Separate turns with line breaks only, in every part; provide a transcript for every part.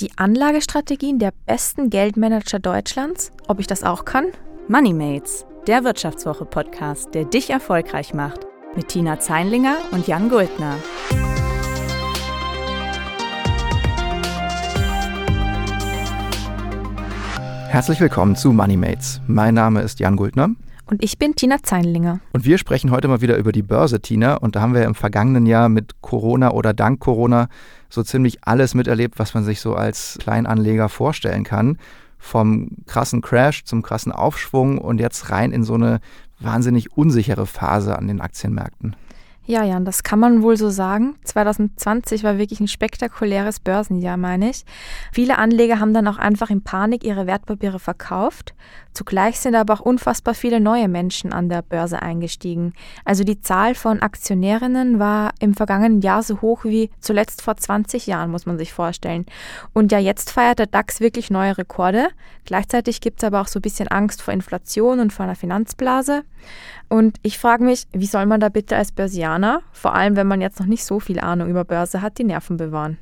Die Anlagestrategien der besten Geldmanager Deutschlands? Ob ich das auch kann?
Moneymates, der Wirtschaftswoche-Podcast, der dich erfolgreich macht. Mit Tina Zeinlinger und Jan Guldner.
Herzlich willkommen zu Moneymates. Mein Name ist Jan Guldner.
Und ich bin Tina Zeinlinger.
Und wir sprechen heute mal wieder über die Börse, Tina. Und da haben wir im vergangenen Jahr mit Corona oder dank Corona so ziemlich alles miterlebt, was man sich so als Kleinanleger vorstellen kann. Vom krassen Crash zum krassen Aufschwung und jetzt rein in so eine wahnsinnig unsichere Phase an den Aktienmärkten.
Ja, Jan, das kann man wohl so sagen. 2020 war wirklich ein spektakuläres Börsenjahr, meine ich. Viele Anleger haben dann auch einfach in Panik ihre Wertpapiere verkauft. Zugleich sind aber auch unfassbar viele neue Menschen an der Börse eingestiegen. Also die Zahl von Aktionärinnen war im vergangenen Jahr so hoch wie zuletzt vor 20 Jahren, muss man sich vorstellen. Und ja, jetzt feiert der DAX wirklich neue Rekorde. Gleichzeitig gibt es aber auch so ein bisschen Angst vor Inflation und vor einer Finanzblase. Und ich frage mich, wie soll man da bitte als Börsianer, vor allem wenn man jetzt noch nicht so viel Ahnung über Börse hat, die Nerven bewahren?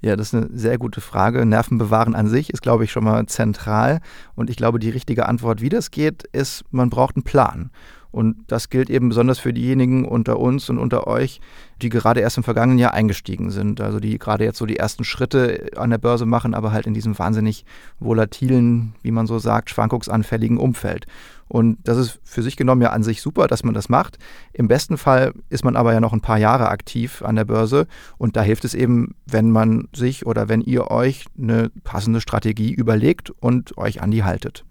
Ja, das ist eine sehr gute Frage. Nerven bewahren an sich ist, glaube ich, schon mal zentral. Und ich glaube, die richtige Antwort, wie das geht, ist, man braucht einen Plan. Und das gilt eben besonders für diejenigen unter uns und unter euch, die gerade erst im vergangenen Jahr eingestiegen sind. Also die gerade jetzt so die ersten Schritte an der Börse machen, aber halt in diesem wahnsinnig volatilen, wie man so sagt, schwankungsanfälligen Umfeld. Und das ist für sich genommen ja an sich super, dass man das macht. Im besten Fall ist man aber ja noch ein paar Jahre aktiv an der Börse. Und da hilft es eben, wenn man sich oder wenn ihr euch eine passende Strategie überlegt und euch an die haltet.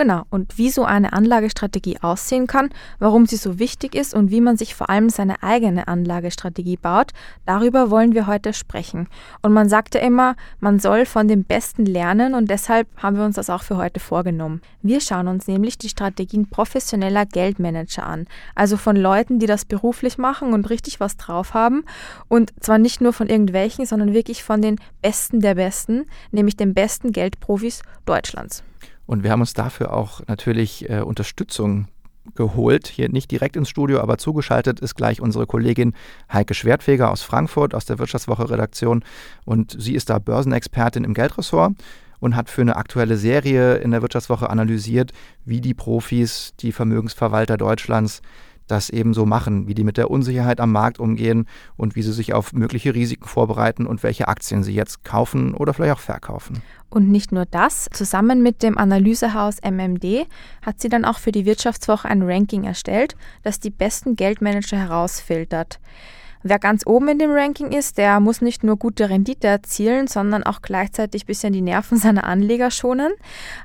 Genau, und wie so eine Anlagestrategie aussehen kann, warum sie so wichtig ist und wie man sich vor allem seine eigene Anlagestrategie baut, darüber wollen wir heute sprechen. Und man sagt ja immer, man soll von dem Besten lernen und deshalb haben wir uns das auch für heute vorgenommen. Wir schauen uns nämlich die Strategien professioneller Geldmanager an, also von Leuten, die das beruflich machen und richtig was drauf haben und zwar nicht nur von irgendwelchen, sondern wirklich von den Besten der Besten, nämlich den besten Geldprofis Deutschlands.
Und wir haben uns dafür auch natürlich äh, Unterstützung geholt, hier nicht direkt ins Studio, aber zugeschaltet ist gleich unsere Kollegin Heike Schwertfeger aus Frankfurt aus der Wirtschaftswoche-Redaktion. Und sie ist da Börsenexpertin im Geldressort und hat für eine aktuelle Serie in der Wirtschaftswoche analysiert, wie die Profis, die Vermögensverwalter Deutschlands das eben so machen, wie die mit der Unsicherheit am Markt umgehen und wie sie sich auf mögliche Risiken vorbereiten und welche Aktien sie jetzt kaufen oder vielleicht auch verkaufen.
Und nicht nur das, zusammen mit dem Analysehaus MMD hat sie dann auch für die Wirtschaftswoche ein Ranking erstellt, das die besten Geldmanager herausfiltert. Wer ganz oben in dem Ranking ist, der muss nicht nur gute Rendite erzielen, sondern auch gleichzeitig ein bisschen die Nerven seiner Anleger schonen.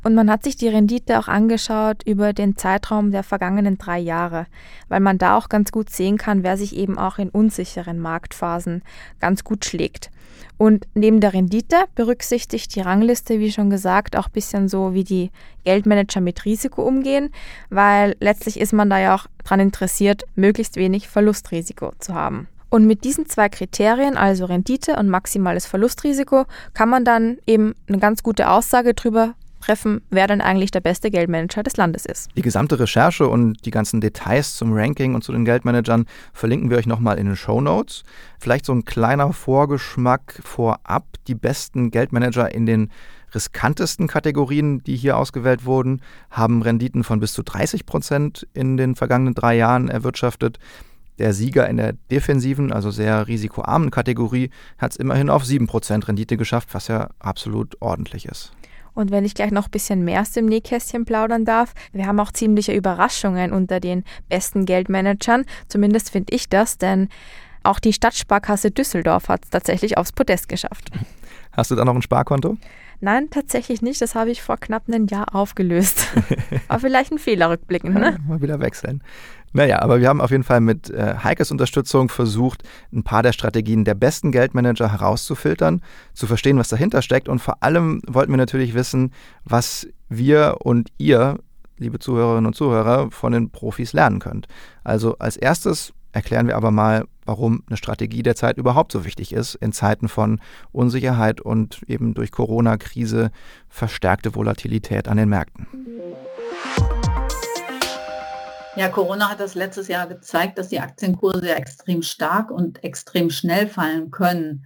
Und man hat sich die Rendite auch angeschaut über den Zeitraum der vergangenen drei Jahre, weil man da auch ganz gut sehen kann, wer sich eben auch in unsicheren Marktphasen ganz gut schlägt. Und neben der Rendite berücksichtigt die Rangliste, wie schon gesagt, auch ein bisschen so, wie die Geldmanager mit Risiko umgehen, weil letztlich ist man da ja auch daran interessiert, möglichst wenig Verlustrisiko zu haben. Und mit diesen zwei Kriterien, also Rendite und maximales Verlustrisiko, kann man dann eben eine ganz gute Aussage darüber treffen, wer denn eigentlich der beste Geldmanager des Landes ist.
Die gesamte Recherche und die ganzen Details zum Ranking und zu den Geldmanagern verlinken wir euch nochmal in den Show Notes. Vielleicht so ein kleiner Vorgeschmack vorab. Die besten Geldmanager in den riskantesten Kategorien, die hier ausgewählt wurden, haben Renditen von bis zu 30 Prozent in den vergangenen drei Jahren erwirtschaftet. Der Sieger in der defensiven, also sehr risikoarmen Kategorie, hat es immerhin auf 7% Rendite geschafft, was ja absolut ordentlich ist.
Und wenn ich gleich noch ein bisschen mehr aus dem Nähkästchen plaudern darf, wir haben auch ziemliche Überraschungen unter den besten Geldmanagern. Zumindest finde ich das, denn auch die Stadtsparkasse Düsseldorf hat es tatsächlich aufs Podest geschafft.
Hast du da noch ein Sparkonto?
Nein, tatsächlich nicht. Das habe ich vor knapp einem Jahr aufgelöst. Aber vielleicht ein Fehler rückblickend, ne?
Mal wieder wechseln. Naja, aber wir haben auf jeden Fall mit äh, Heikes Unterstützung versucht, ein paar der Strategien der besten Geldmanager herauszufiltern, zu verstehen, was dahinter steckt und vor allem wollten wir natürlich wissen, was wir und ihr, liebe Zuhörerinnen und Zuhörer, von den Profis lernen könnt. Also als erstes erklären wir aber mal, warum eine Strategie der Zeit überhaupt so wichtig ist in Zeiten von Unsicherheit und eben durch Corona-Krise verstärkte Volatilität an den Märkten.
Ja, Corona hat das letztes Jahr gezeigt, dass die Aktienkurse ja extrem stark und extrem schnell fallen können.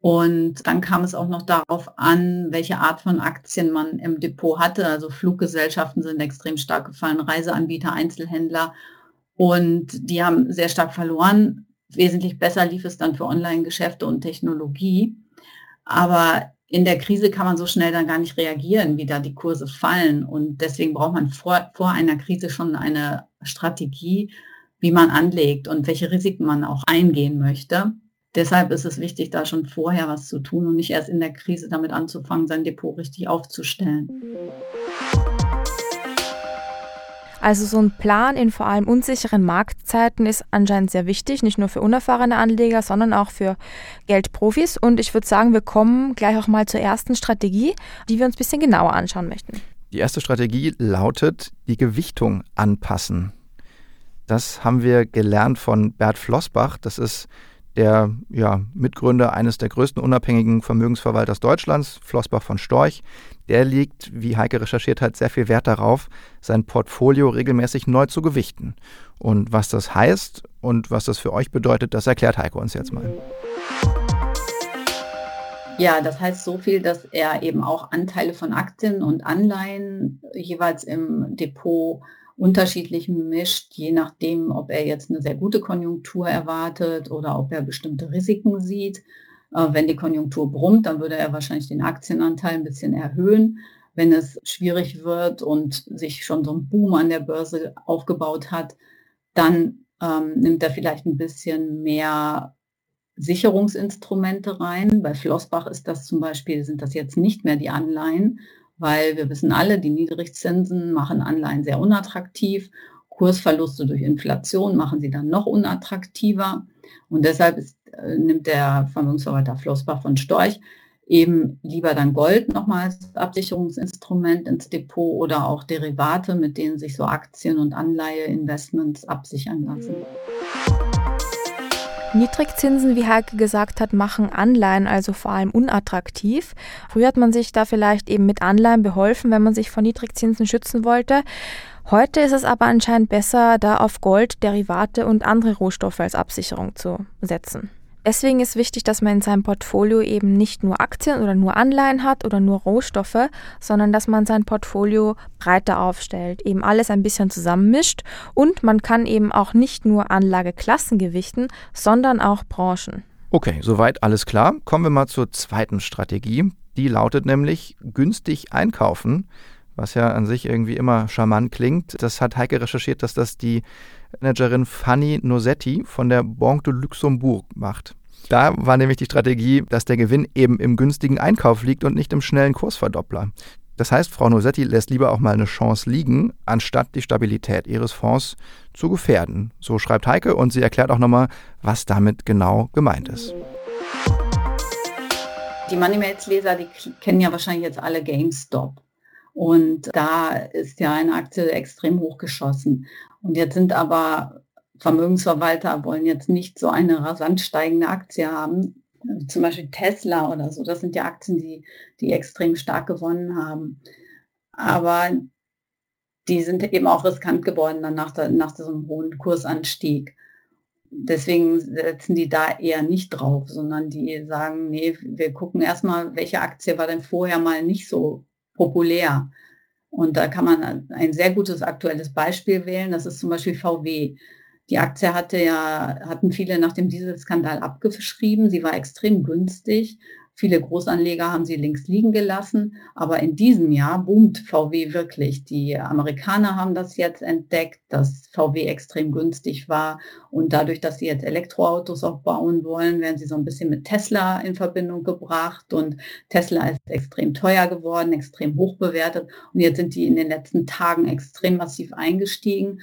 Und dann kam es auch noch darauf an, welche Art von Aktien man im Depot hatte. Also Fluggesellschaften sind extrem stark gefallen, Reiseanbieter, Einzelhändler. Und die haben sehr stark verloren. Wesentlich besser lief es dann für Online-Geschäfte und Technologie. Aber in der Krise kann man so schnell dann gar nicht reagieren, wie da die Kurse fallen. Und deswegen braucht man vor, vor einer Krise schon eine Strategie, wie man anlegt und welche Risiken man auch eingehen möchte. Deshalb ist es wichtig, da schon vorher was zu tun und nicht erst in der Krise damit anzufangen, sein Depot richtig aufzustellen.
Also so ein Plan in vor allem unsicheren Marktzeiten ist anscheinend sehr wichtig, nicht nur für unerfahrene Anleger, sondern auch für Geldprofis. Und ich würde sagen, wir kommen gleich auch mal zur ersten Strategie, die wir uns ein bisschen genauer anschauen möchten.
Die erste Strategie lautet, die Gewichtung anpassen. Das haben wir gelernt von Bert Flossbach. Das ist der ja, Mitgründer eines der größten unabhängigen Vermögensverwalters Deutschlands, Flossbach von Storch. Der legt, wie Heike recherchiert hat, sehr viel Wert darauf, sein Portfolio regelmäßig neu zu gewichten. Und was das heißt und was das für euch bedeutet, das erklärt Heike uns jetzt mal.
Ja, das heißt so viel, dass er eben auch Anteile von Aktien und Anleihen jeweils im Depot unterschiedlich mischt, je nachdem, ob er jetzt eine sehr gute Konjunktur erwartet oder ob er bestimmte Risiken sieht. Äh, wenn die Konjunktur brummt, dann würde er wahrscheinlich den Aktienanteil ein bisschen erhöhen. Wenn es schwierig wird und sich schon so ein Boom an der Börse aufgebaut hat, dann ähm, nimmt er vielleicht ein bisschen mehr Sicherungsinstrumente rein. Bei Flossbach ist das zum Beispiel, sind das jetzt nicht mehr die Anleihen, weil wir wissen alle, die Niedrigzinsen machen Anleihen sehr unattraktiv. Kursverluste durch Inflation machen sie dann noch unattraktiver. Und deshalb ist, äh, nimmt der Vermögensverwalter Flossbach von Storch eben lieber dann Gold nochmal als Absicherungsinstrument ins Depot oder auch Derivate, mit denen sich so Aktien- und Anleiheinvestments absichern lassen.
Niedrigzinsen, wie Heike gesagt hat, machen Anleihen also vor allem unattraktiv. Früher hat man sich da vielleicht eben mit Anleihen beholfen, wenn man sich vor Niedrigzinsen schützen wollte. Heute ist es aber anscheinend besser, da auf Gold, Derivate und andere Rohstoffe als Absicherung zu setzen. Deswegen ist wichtig, dass man in seinem Portfolio eben nicht nur Aktien oder nur Anleihen hat oder nur Rohstoffe, sondern dass man sein Portfolio breiter aufstellt, eben alles ein bisschen zusammenmischt und man kann eben auch nicht nur Anlageklassen gewichten, sondern auch Branchen.
Okay, soweit alles klar. Kommen wir mal zur zweiten Strategie. Die lautet nämlich günstig einkaufen, was ja an sich irgendwie immer charmant klingt. Das hat Heike recherchiert, dass das die Managerin Fanny Nosetti von der Banque de Luxembourg macht. Da war nämlich die Strategie, dass der Gewinn eben im günstigen Einkauf liegt und nicht im schnellen Kursverdoppler. Das heißt, Frau Nosetti lässt lieber auch mal eine Chance liegen, anstatt die Stabilität ihres Fonds zu gefährden. So schreibt Heike und sie erklärt auch nochmal, was damit genau gemeint ist.
Die Moneymates-Leser, die kennen ja wahrscheinlich jetzt alle GameStop. Und da ist ja eine Aktie extrem hochgeschossen. Und jetzt sind aber Vermögensverwalter wollen jetzt nicht so eine rasant steigende Aktie haben, zum Beispiel Tesla oder so. Das sind ja Aktien, die, die extrem stark gewonnen haben. Aber die sind eben auch riskant geworden dann nach, der, nach einem hohen Kursanstieg. Deswegen setzen die da eher nicht drauf, sondern die sagen, nee, wir gucken erstmal, welche Aktie war denn vorher mal nicht so populär. Und da kann man ein sehr gutes aktuelles Beispiel wählen. Das ist zum Beispiel VW. Die Aktie hatte ja, hatten viele nach dem Dieselskandal abgeschrieben. Sie war extrem günstig. Viele Großanleger haben sie links liegen gelassen. Aber in diesem Jahr boomt VW wirklich. Die Amerikaner haben das jetzt entdeckt, dass VW extrem günstig war. Und dadurch, dass sie jetzt Elektroautos auch bauen wollen, werden sie so ein bisschen mit Tesla in Verbindung gebracht. Und Tesla ist extrem teuer geworden, extrem hoch bewertet. Und jetzt sind die in den letzten Tagen extrem massiv eingestiegen.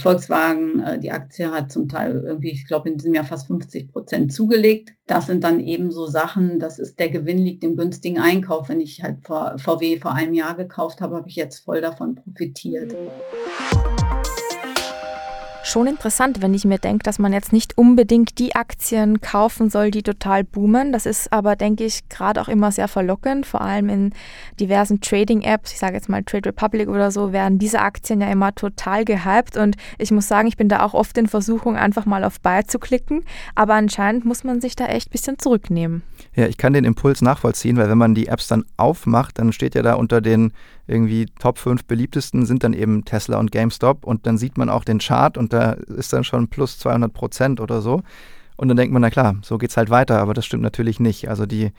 Volkswagen, äh, die Aktie hat zum Teil irgendwie, ich glaube, in diesem Jahr fast 50 Prozent zugelegt. Das sind dann eben so Sachen, das ist der Gewinn liegt im günstigen Einkauf. Wenn ich halt VW vor einem Jahr gekauft habe, habe ich jetzt voll davon profitiert.
Schon interessant, wenn ich mir denke, dass man jetzt nicht unbedingt die Aktien kaufen soll, die total boomen. Das ist aber, denke ich, gerade auch immer sehr verlockend. Vor allem in diversen Trading-Apps, ich sage jetzt mal Trade Republic oder so, werden diese Aktien ja immer total gehypt. Und ich muss sagen, ich bin da auch oft in Versuchung, einfach mal auf Buy zu klicken. Aber anscheinend muss man sich da echt ein bisschen zurücknehmen.
Ja, ich kann den Impuls nachvollziehen, weil wenn man die Apps dann aufmacht, dann steht ja da unter den irgendwie Top 5 beliebtesten sind dann eben Tesla und GameStop und dann sieht man auch den Chart und da ist dann schon plus 200 Prozent oder so. Und dann denkt man, na klar, so geht es halt weiter, aber das stimmt natürlich nicht. Also die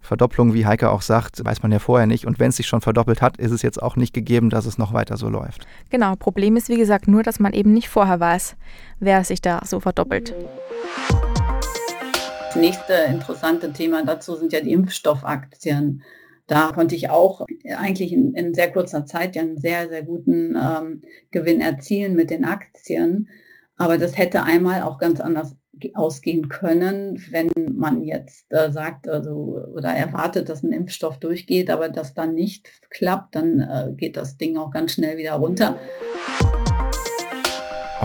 Verdopplung, wie Heike auch sagt, weiß man ja vorher nicht. Und wenn es sich schon verdoppelt hat, ist es jetzt auch nicht gegeben, dass es noch weiter so läuft.
Genau, Problem ist wie gesagt nur, dass man eben nicht vorher weiß, wer sich da so verdoppelt.
Das nächste interessante Thema dazu sind ja die Impfstoffaktien. Da konnte ich auch eigentlich in, in sehr kurzer Zeit ja einen sehr, sehr guten ähm, Gewinn erzielen mit den Aktien. Aber das hätte einmal auch ganz anders ausgehen können, wenn man jetzt äh, sagt also, oder erwartet, dass ein Impfstoff durchgeht, aber das dann nicht klappt, dann äh, geht das Ding auch ganz schnell wieder runter.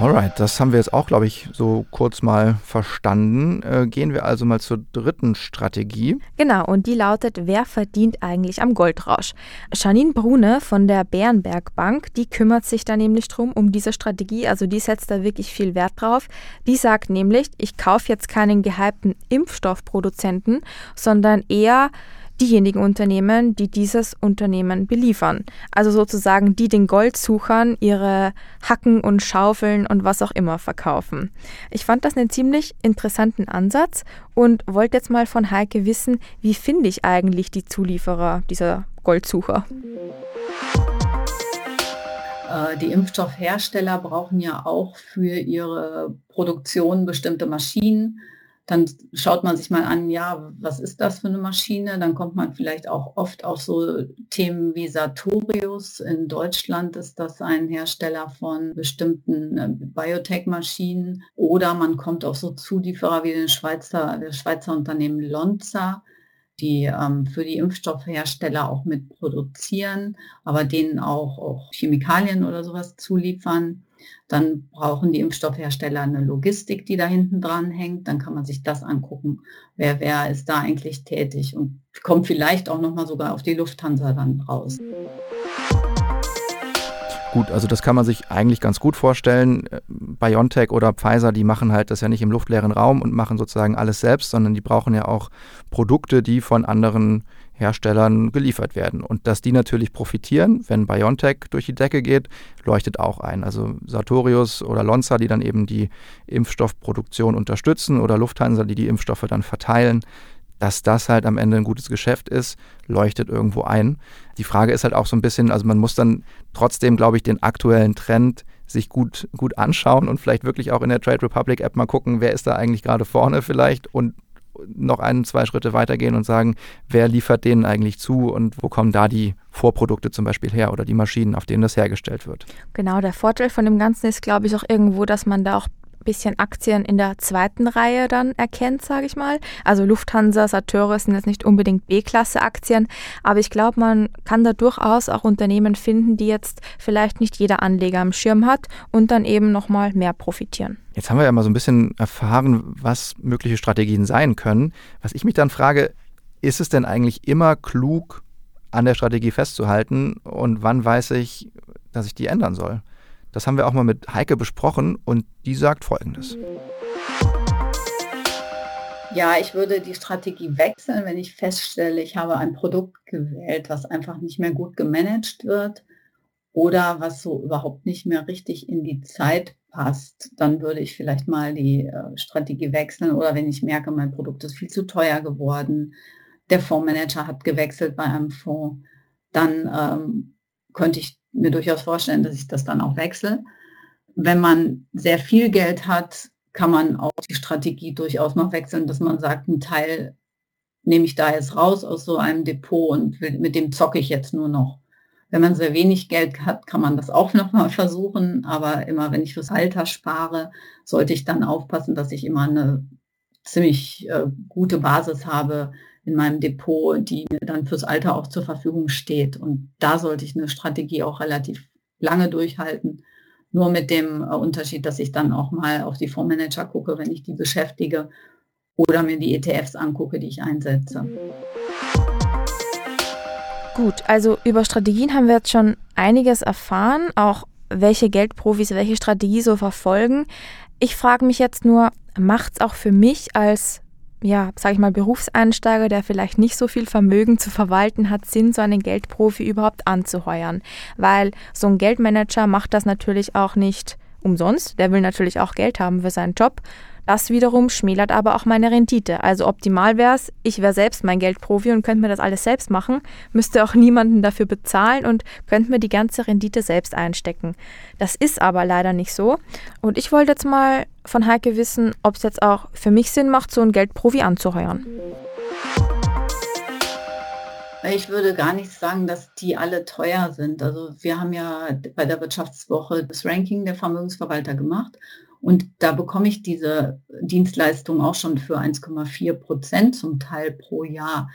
Alright, das haben wir jetzt auch, glaube ich, so kurz mal verstanden. Äh, gehen wir also mal zur dritten Strategie.
Genau, und die lautet, wer verdient eigentlich am Goldrausch? Janine Brune von der Bärenberg Bank, die kümmert sich da nämlich drum, um diese Strategie, also die setzt da wirklich viel Wert drauf. Die sagt nämlich, ich kaufe jetzt keinen gehypten Impfstoffproduzenten, sondern eher diejenigen Unternehmen, die dieses Unternehmen beliefern. Also sozusagen die den Goldsuchern ihre Hacken und Schaufeln und was auch immer verkaufen. Ich fand das einen ziemlich interessanten Ansatz und wollte jetzt mal von Heike wissen, wie finde ich eigentlich die Zulieferer dieser Goldsucher?
Äh, die Impfstoffhersteller brauchen ja auch für ihre Produktion bestimmte Maschinen dann schaut man sich mal an, ja, was ist das für eine Maschine? Dann kommt man vielleicht auch oft auf so Themen wie Sartorius. In Deutschland ist das ein Hersteller von bestimmten äh, Biotech-Maschinen. Oder man kommt auf so Zulieferer wie den Schweizer, das Schweizer Unternehmen Lonza, die ähm, für die Impfstoffhersteller auch mit produzieren, aber denen auch, auch Chemikalien oder sowas zuliefern. Dann brauchen die Impfstoffhersteller eine Logistik, die da hinten dran hängt. Dann kann man sich das angucken, wer, wer ist da eigentlich tätig und kommt vielleicht auch nochmal sogar auf die Lufthansa dann raus.
Gut, also das kann man sich eigentlich ganz gut vorstellen. BioNTech oder Pfizer, die machen halt das ja nicht im luftleeren Raum und machen sozusagen alles selbst, sondern die brauchen ja auch Produkte, die von anderen Herstellern geliefert werden. Und dass die natürlich profitieren, wenn BioNTech durch die Decke geht, leuchtet auch ein. Also Sartorius oder Lonza, die dann eben die Impfstoffproduktion unterstützen oder Lufthansa, die die Impfstoffe dann verteilen, dass das halt am Ende ein gutes Geschäft ist, leuchtet irgendwo ein. Die Frage ist halt auch so ein bisschen, also man muss dann trotzdem, glaube ich, den aktuellen Trend sich gut, gut anschauen und vielleicht wirklich auch in der Trade Republic App mal gucken, wer ist da eigentlich gerade vorne vielleicht und noch ein, zwei Schritte weitergehen und sagen, wer liefert denen eigentlich zu und wo kommen da die Vorprodukte zum Beispiel her oder die Maschinen, auf denen das hergestellt wird.
Genau, der Vorteil von dem Ganzen ist, glaube ich, auch irgendwo, dass man da auch bisschen Aktien in der zweiten Reihe dann erkennt, sage ich mal. Also Lufthansa, Sartorius sind jetzt nicht unbedingt B-Klasse-Aktien, aber ich glaube, man kann da durchaus auch Unternehmen finden, die jetzt vielleicht nicht jeder Anleger am Schirm hat und dann eben nochmal mehr profitieren.
Jetzt haben wir ja mal so ein bisschen erfahren, was mögliche Strategien sein können. Was ich mich dann frage, ist es denn eigentlich immer klug, an der Strategie festzuhalten und wann weiß ich, dass ich die ändern soll? Das haben wir auch mal mit Heike besprochen und die sagt Folgendes.
Ja, ich würde die Strategie wechseln, wenn ich feststelle, ich habe ein Produkt gewählt, was einfach nicht mehr gut gemanagt wird oder was so überhaupt nicht mehr richtig in die Zeit passt. Dann würde ich vielleicht mal die äh, Strategie wechseln oder wenn ich merke, mein Produkt ist viel zu teuer geworden, der Fondsmanager hat gewechselt bei einem Fonds, dann ähm, könnte ich mir durchaus vorstellen, dass ich das dann auch wechsle. Wenn man sehr viel Geld hat, kann man auch die Strategie durchaus mal wechseln, dass man sagt, ein Teil nehme ich da jetzt raus aus so einem Depot und mit dem zocke ich jetzt nur noch. Wenn man sehr wenig Geld hat, kann man das auch noch mal versuchen. Aber immer, wenn ich fürs Alter spare, sollte ich dann aufpassen, dass ich immer eine ziemlich äh, gute Basis habe, in meinem Depot, die mir dann fürs Alter auch zur Verfügung steht. Und da sollte ich eine Strategie auch relativ lange durchhalten, Nur mit dem äh, Unterschied, dass ich dann auch mal auf die Fondsmanager gucke, wenn ich die beschäftige oder mir die ETFs angucke, die ich einsetze.
Gut, also über Strategien haben wir jetzt schon einiges erfahren, auch welche Geldprofis welche Strategie so verfolgen. Ich frage mich jetzt nur, macht es auch für mich als ja, sage ich mal, Berufseinsteiger, der vielleicht nicht so viel Vermögen zu verwalten hat, Sinn, so einen Geldprofi überhaupt anzuheuern. Weil so ein Geldmanager macht das natürlich auch nicht umsonst. Der will natürlich auch Geld haben für seinen Job. Das wiederum schmälert aber auch meine Rendite. Also optimal wäre es, ich wäre selbst mein Geldprofi und könnte mir das alles selbst machen, müsste auch niemanden dafür bezahlen und könnte mir die ganze Rendite selbst einstecken. Das ist aber leider nicht so. Und ich wollte jetzt mal von Heike wissen, ob es jetzt auch für mich Sinn macht, so einen Geldprofi anzuheuern.
Ich würde gar nicht sagen, dass die alle teuer sind. Also wir haben ja bei der Wirtschaftswoche das Ranking der Vermögensverwalter gemacht und da bekomme ich diese Dienstleistung auch schon für 1,4 Prozent zum Teil pro Jahr.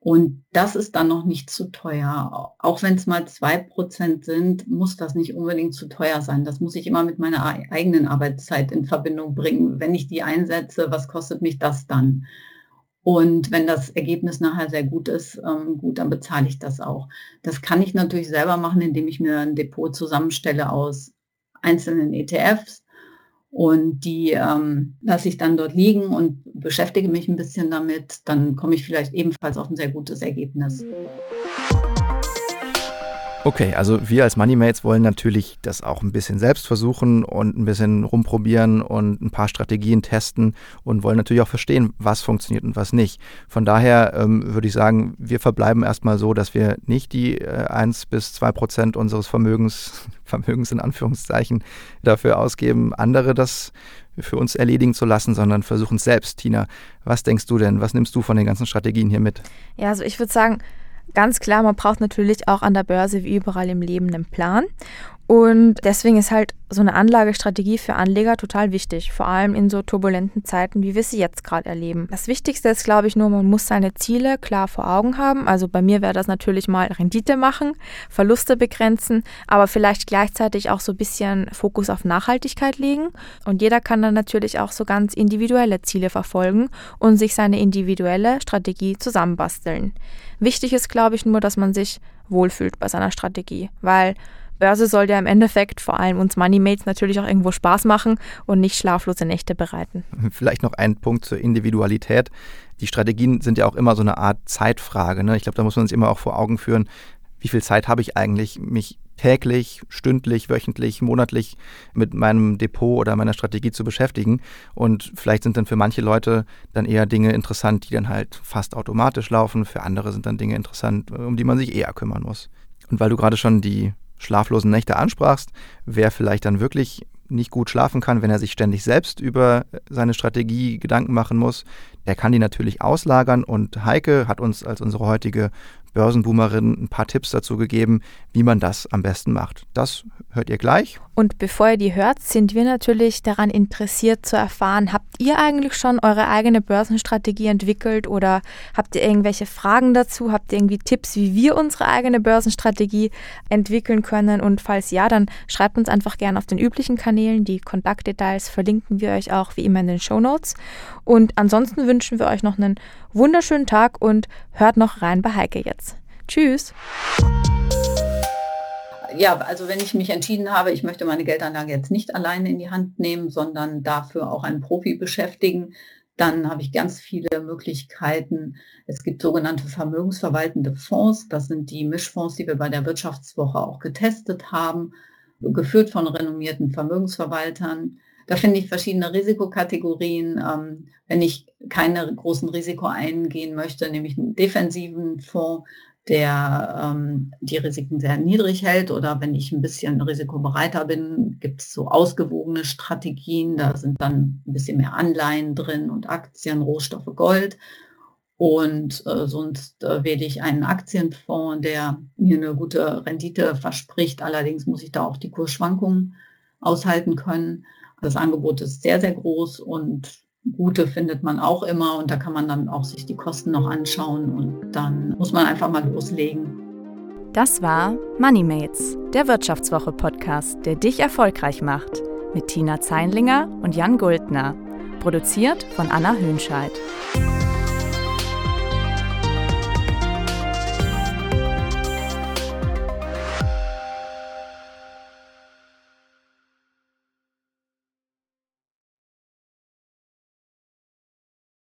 Und das ist dann noch nicht zu teuer. Auch wenn es mal zwei Prozent sind, muss das nicht unbedingt zu teuer sein. Das muss ich immer mit meiner eigenen Arbeitszeit in Verbindung bringen. Wenn ich die einsetze, was kostet mich das dann? Und wenn das Ergebnis nachher sehr gut ist, ähm, gut, dann bezahle ich das auch. Das kann ich natürlich selber machen, indem ich mir ein Depot zusammenstelle aus einzelnen ETFs und die ähm, lasse ich dann dort liegen und beschäftige mich ein bisschen damit. Dann komme ich vielleicht ebenfalls auf ein sehr gutes Ergebnis.
Okay, also wir als Moneymates wollen natürlich das auch ein bisschen selbst versuchen und ein bisschen rumprobieren und ein paar Strategien testen und wollen natürlich auch verstehen, was funktioniert und was nicht. Von daher ähm, würde ich sagen, wir verbleiben erstmal so, dass wir nicht die äh, 1 bis 2 Prozent unseres Vermögens, Vermögens in Anführungszeichen, dafür ausgeben, andere das für uns erledigen zu lassen, sondern versuchen es selbst. Tina, was denkst du denn? Was nimmst du von den ganzen Strategien hier mit?
Ja, also ich würde sagen, Ganz klar, man braucht natürlich auch an der Börse wie überall im Leben einen Plan. Und deswegen ist halt so eine Anlagestrategie für Anleger total wichtig, vor allem in so turbulenten Zeiten, wie wir sie jetzt gerade erleben. Das Wichtigste ist, glaube ich, nur, man muss seine Ziele klar vor Augen haben. Also bei mir wäre das natürlich mal Rendite machen, Verluste begrenzen, aber vielleicht gleichzeitig auch so ein bisschen Fokus auf Nachhaltigkeit legen. Und jeder kann dann natürlich auch so ganz individuelle Ziele verfolgen und sich seine individuelle Strategie zusammenbasteln. Wichtig ist, glaube ich, nur, dass man sich wohlfühlt bei seiner Strategie, weil Börse soll ja im Endeffekt vor allem uns Moneymates natürlich auch irgendwo Spaß machen und nicht schlaflose Nächte bereiten.
Vielleicht noch ein Punkt zur Individualität. Die Strategien sind ja auch immer so eine Art Zeitfrage. Ne? Ich glaube, da muss man sich immer auch vor Augen führen, wie viel Zeit habe ich eigentlich, mich täglich, stündlich, wöchentlich, monatlich mit meinem Depot oder meiner Strategie zu beschäftigen. Und vielleicht sind dann für manche Leute dann eher Dinge interessant, die dann halt fast automatisch laufen. Für andere sind dann Dinge interessant, um die man sich eher kümmern muss. Und weil du gerade schon die schlaflosen Nächte ansprachst, wer vielleicht dann wirklich nicht gut schlafen kann, wenn er sich ständig selbst über seine Strategie Gedanken machen muss, der kann die natürlich auslagern und Heike hat uns als unsere heutige Börsenboomerin ein paar Tipps dazu gegeben, wie man das am besten macht. Das hört ihr gleich.
Und bevor ihr die hört, sind wir natürlich daran interessiert zu erfahren, habt ihr eigentlich schon eure eigene Börsenstrategie entwickelt oder habt ihr irgendwelche Fragen dazu? Habt ihr irgendwie Tipps, wie wir unsere eigene Börsenstrategie entwickeln können? Und falls ja, dann schreibt uns einfach gerne auf den üblichen Kanälen. Die Kontaktdetails verlinken wir euch auch wie immer in den Show Notes. Und ansonsten wünschen wir euch noch einen wunderschönen Tag und hört noch rein bei Heike jetzt. Tschüss.
Ja, also wenn ich mich entschieden habe, ich möchte meine Geldanlage jetzt nicht alleine in die Hand nehmen, sondern dafür auch einen Profi beschäftigen, dann habe ich ganz viele Möglichkeiten. Es gibt sogenannte vermögensverwaltende Fonds. Das sind die Mischfonds, die wir bei der Wirtschaftswoche auch getestet haben, geführt von renommierten Vermögensverwaltern. Da finde ich verschiedene Risikokategorien. Ähm, wenn ich keine großen Risiko eingehen möchte, nehme ich einen defensiven Fonds, der ähm, die Risiken sehr niedrig hält. Oder wenn ich ein bisschen risikobereiter bin, gibt es so ausgewogene Strategien. Da sind dann ein bisschen mehr Anleihen drin und Aktien, Rohstoffe, Gold. Und äh, sonst äh, wähle ich einen Aktienfonds, der mir eine gute Rendite verspricht. Allerdings muss ich da auch die Kursschwankungen aushalten können. Das Angebot ist sehr, sehr groß und gute findet man auch immer und da kann man dann auch sich die Kosten noch anschauen und dann muss man einfach mal loslegen.
Das war MoneyMates, der Wirtschaftswoche-Podcast, der dich erfolgreich macht, mit Tina Zeinlinger und Jan Guldner. Produziert von Anna Hönscheid.